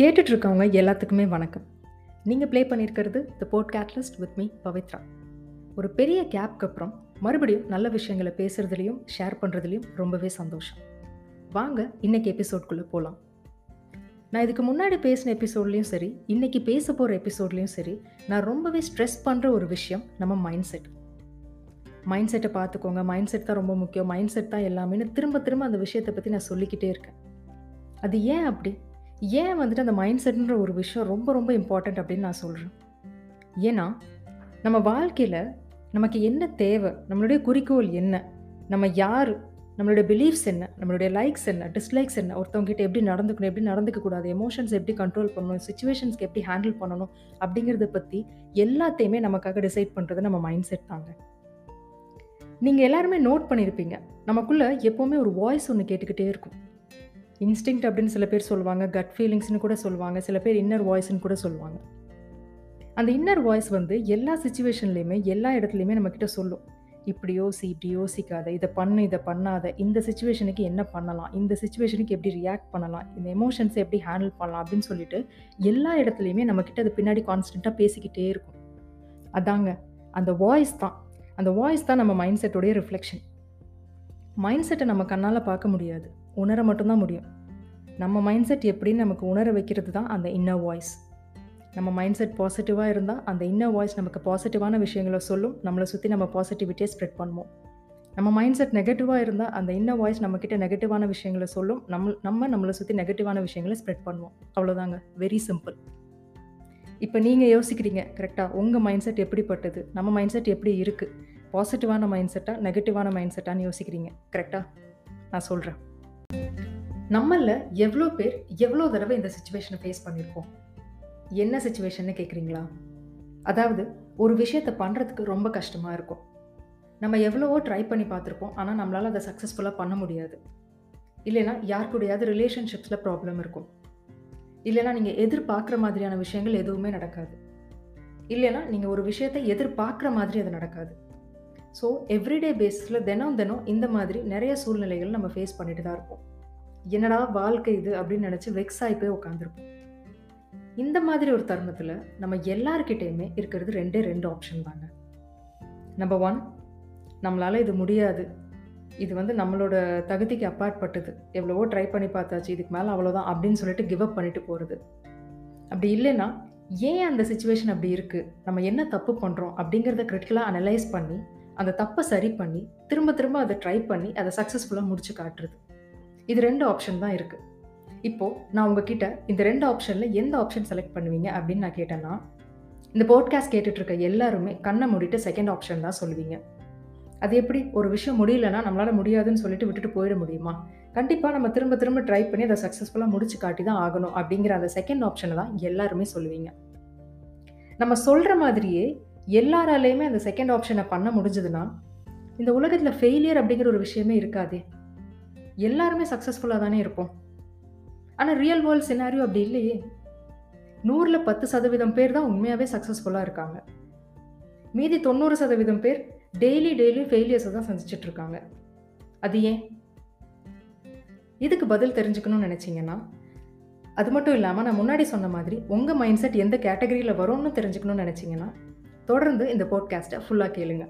கேட்டுட்டு இருக்கவங்க எல்லாத்துக்குமே வணக்கம். நீங்கள் ப்ளே பண்ணியிருக்கிறது the pod catalyst with me Pavithra. ஒரு பெரிய கேப்க்கு அப்புறம் மறுபடியும் நல்ல விஷயங்களை பேசுகிறதுலையும் ஷேர் பண்ணுறதுலையும் ரொம்பவே சந்தோஷம். வாங்க இன்னைக்கு எபிசோட்குள்ளே போகலாம் நான் இதுக்கு முன்னாடி பேசின எபிசோட்லேயும் சரி இன்னைக்கு பேச போகிற எபிசோட்லேயும் சரி நான் ரொம்பவே ஸ்ட்ரெஸ் பண்ணுற ஒரு விஷயம் நம்ம மைண்ட் செட் மைண்ட் செட்டை பார்த்துக்கோங்க. மைண்ட் செட் தான் ரொம்ப முக்கியம். மைண்ட் செட் தான் எல்லாமேனு திரும்ப திரும்ப அந்த விஷயத்தை பற்றி நான் சொல்லிக்கிட்டே இருக்கேன். அது ஏன் அப்படி? ஏன் வந்துட்டு அந்த மைண்ட் செட்ன்ற ஒரு விஷயம் ரொம்ப ரொம்ப இம்பார்ட்டண்ட் அப்படின்னு நான் சொல்கிறேன் ஏன்னா நம்ம வாழ்க்கையில் நமக்கு என்ன தேவை நம்மளுடைய குறிக்கோள் என்ன நம்ம யார் நம்மளுடைய பிலீஃப்ஸ் என்ன நம்மளுடைய லைக்ஸ் என்ன டிஸ்லைக்ஸ் என்ன ஒருத்தவங்ககிட்ட எப்படி நடந்துக்கணும் எப்படி நடந்துக்க கூடாது எமோஷன்ஸ் எப்படி கண்ட்ரோல் பண்ணணும் சுச்சுவேஷன்ஸ்க்கு எப்படி ஹேண்டில் பண்ணணும் அப்படிங்கிறத பற்றி எல்லாத்தையுமே நமக்காக டிசைட் பண்ணுறது நம்ம மைண்ட் செட் தாங்க. நீங்கள் எல்லாருமே நோட் பண்ணியிருப்பீங்க நமக்குள்ளே எப்போவுமே ஒரு வாய்ஸ் ஒன்று கேட்டுக்கிட்டே இருக்கும். இன்ஸ்டிங்க்ட் அப்படின்னு சில பேர் சொல்லுவாங்க கட் ஃபீலிங்ஸ்னு கூட சொல்லுவாங்க சில பேர் இன்னர் வாய்ஸ்னு கூட சொல்லுவாங்க. அந்த இன்னர் வாய்ஸ் வந்து எல்லா சுச்சுவேஷன்லேயுமே எல்லா இடத்துலையுமே நம்மக்கிட்ட சொல்லும். இப்படி யோசி இப்படி யோசிக்காத இதை பண்ணு இதை பண்ணாத இந்த சுச்சுவேஷனுக்கு என்ன பண்ணலாம் இந்த சுச்சுவேஷனுக்கு எப்படி ரியாக்ட் பண்ணலாம் இந்த எமோஷன்ஸை எப்படி ஹேண்டில் பண்ணலாம் அப்படின்னு சொல்லிட்டு எல்லா இடத்துலையுமே நம்மக்கிட்ட அது பின்னாடி கான்ஸ்டண்ட்டாக பேசிக்கிட்டே இருக்கும். அதாங்க அந்த வாய்ஸ் தான். அந்த வாய்ஸ் தான் நம்ம மைண்ட் செட்டோடைய ரிஃப்ளெக்ஷன் மைண்ட் செட்டை நம்ம கண்ணால் பார்க்க முடியாது. உணர மட்டும்தான் முடியும். நம்ம மைண்ட் செட் எப்படின்னு நமக்கு உணர வைக்கிறது தான் அந்த இன்னர் வாய்ஸ் நம்ம மைண்ட் செட் பாசிட்டிவாக இருந்தால் அந்த இன்னர் வாய்ஸ் நமக்கு பாசிட்டிவான விஷயங்களை சொல்லும். நம்மளை சுற்றி நம்ம பாசிட்டிவிட்டியை ஸ்ப்ரெட் பண்ணுவோம். நம்ம மைண்ட் செட் நெகட்டிவாக இருந்தால் அந்த இன்னர் வாய்ஸ் நம்மக்கிட்ட நெகட்டிவான விஷயங்களை சொல்லும். நம்ம நம்ம நம்மளை சுற்றி நெகட்டிவான விஷயங்களை ஸ்ப்ரெட் பண்ணுவோம். அவ்வளோதாங்க வெரி சிம்பிள் இப்போ நீங்கள் யோசிக்கிறீங்க கரெக்டாக உங்கள் மைண்ட் செட் எப்படிப்பட்டது? நம்ம மைண்ட் செட் எப்படி இருக்குது பாசிட்டிவான மைண்ட் செட்டாக நெகட்டிவான மைண்ட் செட்டான்னு யோசிக்கிறீங்க கரெக்டாக நான் சொல்கிறேன் நம்மளில் எவ்வளோ பேர் எவ்வளோ தடவை இந்த சுச்சுவேஷனை ஃபேஸ் பண்ணியிருக்கோம்? என்ன சுச்சுவேஷன்னு கேட்குறீங்களா அதாவது ஒரு விஷயத்தை பண்ணுறதுக்கு ரொம்ப கஷ்டமாக இருக்கும். நம்ம எவ்வளவோ ட்ரை பண்ணி பார்த்துருப்போம் ஆனால் நம்மளால் அதை சக்ஸஸ்ஃபுல்லாக பண்ண முடியாது. இல்லைனா யார் கூடயாவது ரிலேஷன்ஷிப்ஸில் ப்ராப்ளம் இருக்கும். இல்லைனா நீங்கள் எதிர்பார்க்குற மாதிரியான விஷயங்கள் எதுவுமே நடக்காது. இல்லைனா நீங்கள் ஒரு விஷயத்தை எதிர்பார்க்குற மாதிரி அது நடக்காது. ஸோ எவ்ரிடே பேஸில் தினம் தினம் இந்த மாதிரி நிறைய சூழ்நிலைகள் நம்ம ஃபேஸ் பண்ணிட்டு தான் இருப்போம். என்னடா வாழ்க்கை இது அப்படின்னு நினச்சி வெக்ஸ் ஆகி போய் உட்காந்துருப்போம் இந்த மாதிரி ஒரு தருணத்தில் நம்ம எல்லாருக்கிட்டேயுமே இருக்கிறது ரெண்டே ரெண்டு ஆப்ஷன் தாங்க. நம்பர் ஒன் நம்மளால் இது முடியாது. இது வந்து நம்மளோட தகுதிக்கு அப்பாற்பட்டது. எவ்வளவோ ட்ரை பண்ணி பார்த்தாச்சு இதுக்கு மேலே அவ்வளோதான் அப்படின்னு சொல்லிட்டு கிவ் அப் பண்ணிட்டு போகிறது அப்படி இல்லைன்னா ஏன் அந்த சுச்சுவேஷன் அப்படி இருக்குது நம்ம என்ன தப்பு பண்ணுறோம் அப்படிங்கிறத கிரிட்டிக்கலாக அனலைஸ் பண்ணி அந்த தப்பை சரி பண்ணி திரும்ப திரும்ப அதை ட்ரை பண்ணி அதை சக்ஸஸ்ஃபுல்லாக முடிச்சு காட்டுறது. இது ரெண்டு ஆப்ஷன் தான் இருக்குது இப்போது நான் உங்ககிட்ட இந்த ரெண்டு ஆப்ஷனில் எந்த ஆப்ஷன் செலக்ட் பண்ணுவீங்க அப்படின்னு நான் கேட்டேன்னா இந்த போட்காஸ்ட் கேட்டுட்ருக்க எல்லாருமே கண்ணை மூடிட்டு செகண்ட் ஆப்ஷன் தான் சொல்லுவீங்க. அது எப்படி? ஒரு விஷயம் முடியலன்னா நம்மளால் முடியாதுன்னு சொல்லிட்டு விட்டுட்டு போயிட முடியுமா? கண்டிப்பாக நம்ம திரும்ப திரும்ப ட்ரை பண்ணி அதை சக்ஸஸ்ஃபுல்லாக முடிச்சு காட்டி தான் ஆகணும் அப்படிங்கிற அந்த செகண்ட் ஆப்ஷனை தான் எல்லாருமே சொல்லுவீங்க. நம்ம சொல்கிற மாதிரியே எல்லாராலையுமே அந்த செகண்ட் ஆப்ஷனை பண்ண முடிஞ்சதுன்னா இந்த உலகத்தில் ஃபெயிலியர் அப்படிங்கிற ஒரு விஷயமே இருக்காதே. எல்லாருமே சக்ஸஸ்ஃபுல்லாக தானே இருப்போம். ஆனால் ரியல் வேர்ல்ட் சினாரியோ அப்படி இல்லையே. நூறில் பத்து சதவீதம் பேர் தான் உண்மையாகவே சக்ஸஸ்ஃபுல்லாக இருக்காங்க. மீதி தொண்ணூறு சதவீதம் பேர் டெய்லி டெய்லி ஃபெயிலியர்ஸை தான் சந்திச்சுட்டு இருக்காங்க. அது ஏன்? இதுக்கு பதில் தெரிஞ்சுக்கணும்னு நினச்சிங்கன்னா அது மட்டும் இல்லாமல் நான் முன்னாடி சொன்ன மாதிரி உங்கள் மைண்ட் செட் எந்த கேட்டகரியில் வரும்னு தெரிஞ்சுக்கணும்னு நினச்சிங்கன்னா தொடர்ந்து இந்த போட்காஸ்ட்டை ஃபுல்லாக கேளுங்க.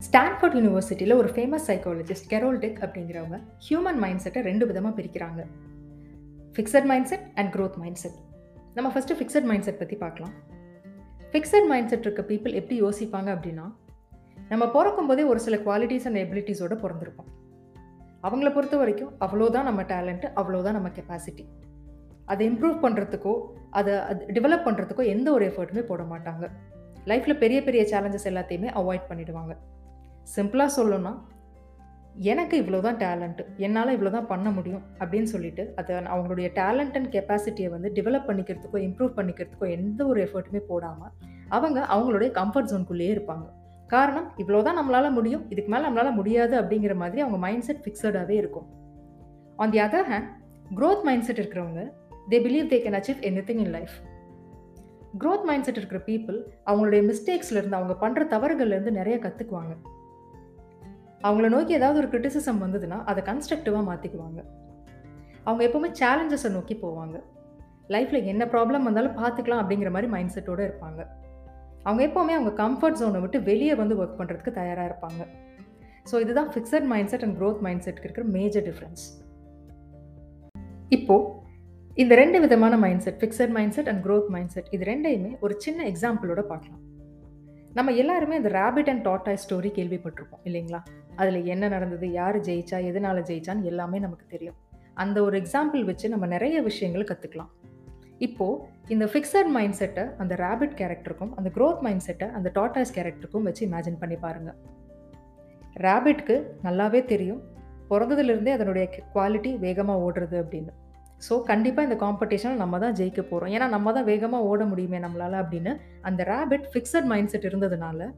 ஸ்டான்ஃபோர்ட் யூனிவர்சிட்டியில் ஒரு ஃபேமஸ் சைக்காலஜிஸ்ட் கெரோல் டெக் அப்படிங்கிறவங்க ஹியூமன் மைண்ட் செட்டை ரெண்டு விதமாக பிரிக்கிறாங்க. Fixed mindset and growth mindset நம்ம ஃபஸ்ட்டு ஃபிக்ஸட் மைண்ட் செட் பற்றி பார்க்கலாம். ஃபிக்ஸட் மைண்ட் செட் இருக்க பீப்புள் எப்படி யோசிப்பாங்க அப்படின்னா நம்ம பிறக்கும் போதே ஒரு சில குவாலிட்டிஸ் அண்ட் எபிலிட்டிஸோடு பிறந்திருப்போம். அவங்கள பொறுத்த வரைக்கும் அவ்வளோதான் நம்ம டேலண்ட்டு அவ்வளோதான் நம்ம கெப்பாசிட்டி அதை இம்ப்ரூவ் பண்ணுறதுக்கோ அதை அது டெவலப் பண்ணுறதுக்கோ எந்த ஒரு எஃபர்ட்டுமே போட மாட்டாங்க. லைஃப்பில் பெரிய பெரிய சேலஞ்சஸ் எல்லாத்தையுமே அவாய்ட் பண்ணிடுவாங்க. சிம்பிளாக சொல்லணும்னா எனக்கு இவ்வளோ தான் டேலண்ட்டு என்னால் இவ்வளோ தான் பண்ண முடியும் அப்படின்னு சொல்லிட்டு அதை அவங்களுடைய டேலண்ட் அண்ட் கெப்பாசிட்டியை வந்து டெவலப் பண்ணிக்கிறதுக்கோ இம்ப்ரூவ் பண்ணிக்கிறதுக்கோ எந்த ஒரு எஃபர்ட்டுமே போடாமல் அவங்க அவங்களுடைய கம்ஃபர்ட் ஜோனுக்குள்ளேயே இருப்பாங்க. காரணம் இவ்வளோ தான் நம்மளால் முடியும் இதுக்கு மேலே நம்மளால் முடியாது அப்படிங்கிற மாதிரி அவங்க மைண்ட் செட் ஃபிக்ஸடாகவே இருக்கும். On the other hand growth mindset இருக்கிறவங்க they believe they can achieve anything in life growth mindset இருக்கிற பீப்புள் அவங்களுடைய மிஸ்டேக்ஸ்லேருந்து அவங்க பண்ணுற தவறுகள்லேருந்து நிறைய கற்றுக்குவாங்க அவங்கள நோக்கி ஏதாவது ஒரு கிரிட்டிசிசம் வந்ததுன்னா அதை கன்ஸ்ட்ரக்டிவாக மாற்றிக்குவாங்க அவங்க எப்போவுமே சேலஞ்சஸை நோக்கி போவாங்க. லைஃப்பில் என்ன ப்ராப்ளம் வந்தாலும் பார்த்துக்கலாம் அப்படிங்கிற மாதிரி மைண்ட் செட்டோடு இருப்பாங்க. அவங்க எப்போவுமே அவங்க கம்ஃபர்ட் ஜோனை விட்டு வெளியே வந்து ஒர்க் பண்ணுறதுக்கு தயாராக இருப்பாங்க. ஸோ இதுதான் fixed mindset and growth mind செட்டுக்கு இருக்கிற மேஜர் டிஃப்ரென்ஸ் இப்போது இந்த ரெண்டு விதமான mindset fixed mindset and growth mindset இது ரெண்டையுமே ஒரு சின்ன எக்ஸாம்பிளோட பார்க்கலாம். நம்ம எல்லாருமே அந்த ரேபிட் அண்ட் டாட்டாய் ஸ்டோரி கேள்விப்பட்டிருப்போம் இல்லைங்களா? அதில் என்ன நடந்தது யார் ஜெயிச்சா எதனால் ஜெயிச்சான்னு எல்லாமே நமக்கு தெரியும். அந்த ஒரு எக்ஸாம்பிள் வச்சு நம்ம நிறைய விஷயங்கள் கற்றுக்கலாம் இப்போது இந்த ஃபிக்ஸட் மைண்ட் செட்டை அந்த ரேபிட் கேரக்டருக்கும் அந்த க்ரோத் மைண்ட் செட்டை அந்த டாட்டாய்ஸ் கேரக்டருக்கும் வச்சு இமேஜின் பண்ணி பாருங்கள் ரேபிட்க்கு நல்லாவே தெரியும் பிறந்ததுலேருந்தே அதனுடைய குவாலிட்டி வேகமாக ஓடுறது அப்படின்னு. ஸோ கண்டிப்பாக இந்த காம்படிஷனில் நம்ம தான் ஜெயிக்க போகிறோம் ஏன்னா நம்ம தான் வேகமாக ஓட முடியுமே நம்மளால் அப்படின்னு அந்த ரேபிட் ஃபிக்ஸட் மைண்ட் செட் இருந்ததுனால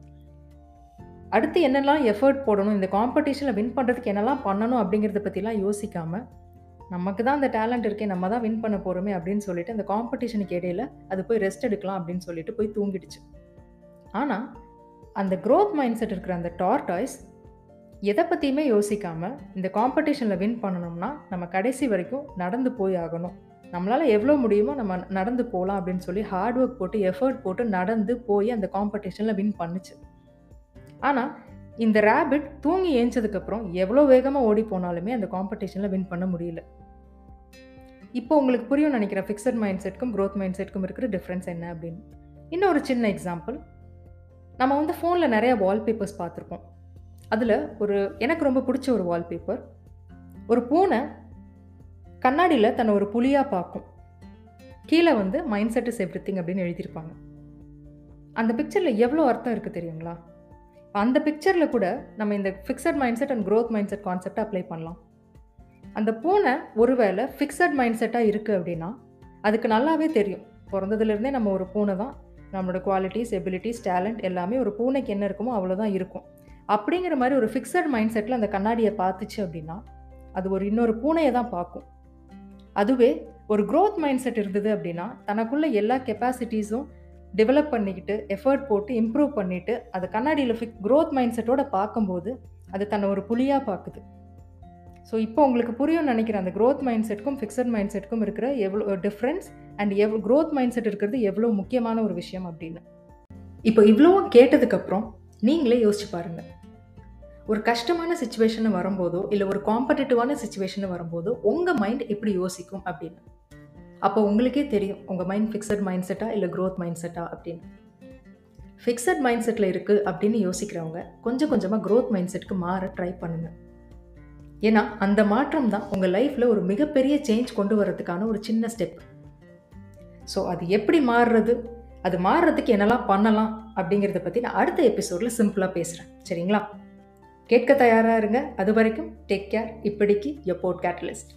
அடுத்து என்னெல்லாம் எஃபர்ட் போடணும் இந்த காம்படிஷனில் வின் பண்ணுறதுக்கு என்னெல்லாம் பண்ணணும் அப்படிங்கிறத பற்றிலாம் யோசிக்காமல் நமக்கு தான் அந்த டேலண்ட் இருக்கே நம்ம தான் வின் பண்ண போகிறோமே அப்படின்னு சொல்லிட்டு அந்த காம்படிஷனுக்கு இடையில அது போய் ரெஸ்ட் எடுக்கலாம் அப்படின்னு சொல்லிட்டு போய் தூங்கிடுச்சு. ஆனால் அந்த க்ரோத் மைண்ட் செட் இருக்கிற அந்த டார்டாய்ஸ் எதை பற்றியுமே யோசிக்காமல் இந்த காம்படிஷனில் வின் பண்ணணும்னா நம்ம கடைசி வரைக்கும் நடந்து போய் ஆகணும். நம்மளால் எவ்வளோ முடியுமோ நம்ம நடந்து போகலாம் அப்படின்னு சொல்லி ஹார்ட் ஒர்க் போட்டு எஃபர்ட் போட்டு நடந்து போய் அந்த காம்படிஷனில் வின் பண்ணுச்சு. ஆனால் இந்த ரேபிட் தூங்கி ஏஞ்சதுக்கப்புறம் எவ்வளோ வேகமாக ஓடி போனாலுமே அந்த காம்படிஷனில் வின் பண்ண முடியல. இப்போ உங்களுக்கு புரியும் நினைக்கிறேன் ஃபிக்ஸட் மைண்ட் செட்க்கும் க்ரோத் மைண்ட் செட்க்கும் இருக்கிற டிஃப்ரென்ஸ் என்ன அப்படின்னு. இன்னொரு சின்ன எக்ஸாம்பிள் நம்ம வந்து ஃபோனில் நிறைய வால்பேப்பர்ஸ் பார்த்துருப்போம். அதில் ஒரு எனக்கு ரொம்ப பிடிச்ச ஒரு வால்பேப்பர் ஒரு பூனை கண்ணாடியில் தன்னை ஒரு புலியாக பார்க்கும். கீழே வந்து mind set is everything அப்படின்னு எழுதியிருப்பாங்க. அந்த பிக்சரில் எவ்வளோ அர்த்தம் இருக்குது தெரியுங்களா? அந்த பிக்சரில் கூட நம்ம இந்த fixed mindset and growth mindset கான்செப்டை அப்ளை பண்ணலாம். அந்த பூனை ஒருவேளை ஃபிக்ஸட் மைண்ட் செட்டாக இருக்குது அப்படின்னா அதுக்கு நல்லாவே தெரியும். பிறந்ததுலேருந்தே நம்ம ஒரு பூனை தான் நம்மளோட குவாலிட்டிஸ் எபிலிட்டிஸ் டேலண்ட் எல்லாமே ஒரு பூனைக்கு என்ன இருக்குமோ அவ்வளோதான் இருக்கும். அப்படிங்கிற மாதிரி ஒரு ஃபிக்ஸட் மைண்ட் செட்டில் அந்த கண்ணாடியை பார்த்துச்சு அப்படின்னா அது ஒரு இன்னொரு பூனையை தான் பார்க்கும். அதுவே ஒரு க்ரோத் மைண்ட் செட் இருந்தது அப்படின்னா தனக்குள்ளே எல்லா கெப்பாசிட்டிஸும் டெவலப் பண்ணிக்கிட்டு எஃபர்ட் போட்டு இம்ப்ரூவ் பண்ணிவிட்டு அது கண்ணாடியில் ஃபிக் க்ரோத் மைண்ட் செட்டோட பார்க்கும்போது அது தன்னை ஒரு புலியாக பார்க்குது. ஸோ இப்போ உங்களுக்கு புரியும்னு நினைக்கிறேன் அந்த க்ரோத் மைண்ட் செட்டுக்கும் ஃபிக்ஸட் மைண்ட் செட்டுக்கும் இருக்கிற எவ்வளோ டிஃப்ரென்ஸ் அண்ட் எவ் க்ரோத் மைண்ட் செட் இருக்கிறது எவ்வளோ முக்கியமான ஒரு விஷயம் அப்படின்னு. இப்போ இவ்வளோ கேட்டதுக்கப்புறம் நீங்களே யோசிச்சு பாருங்கள் ஒரு கஷ்டமான சுச்சுவேஷன் வரும்போதோ இல்லை ஒரு காம்படிட்டிவான சுச்சுவேஷன் வரும்போதோ உங்கள் மைண்ட் எப்படி யோசிக்கும் அப்படின்னு. அப்போ உங்களுக்கே தெரியும் உங்கள் மைண்ட் ஃபிக்ஸட் மைண்ட் செட்டா இல்லை க்ரோத் மைண்ட் செட்டா அப்படின்னு. ஃபிக்ஸட் மைண்ட் செட்டில் இருக்குது அப்படின்னு யோசிக்கிறவங்க கொஞ்சம் கொஞ்சமாக க்ரோத் மைண்ட் செட்டுக்கு மாற ட்ரை பண்ணுங்கள் ஏன்னா அந்த மாற்றம் தான் உங்கள் லைஃப்பில் ஒரு மிகப்பெரிய சேஞ்ச் கொண்டு வரதுக்கான ஒரு சின்ன ஸ்டெப் ஸோ அது எப்படி மாறுறது? அது மாறுறதுக்கு என்னெல்லாம் பண்ணலாம் அப்படிங்கிறத பற்றி நான் அடுத்த எபிசோடில் சிம்பிளாக பேசுகிறேன் சரிங்களா? கேட்க தயாராக இருங்க. அது வரைக்கும் டேக் கேர் இப்படிக்கு எ போட் கேட்டலிஸ்ட்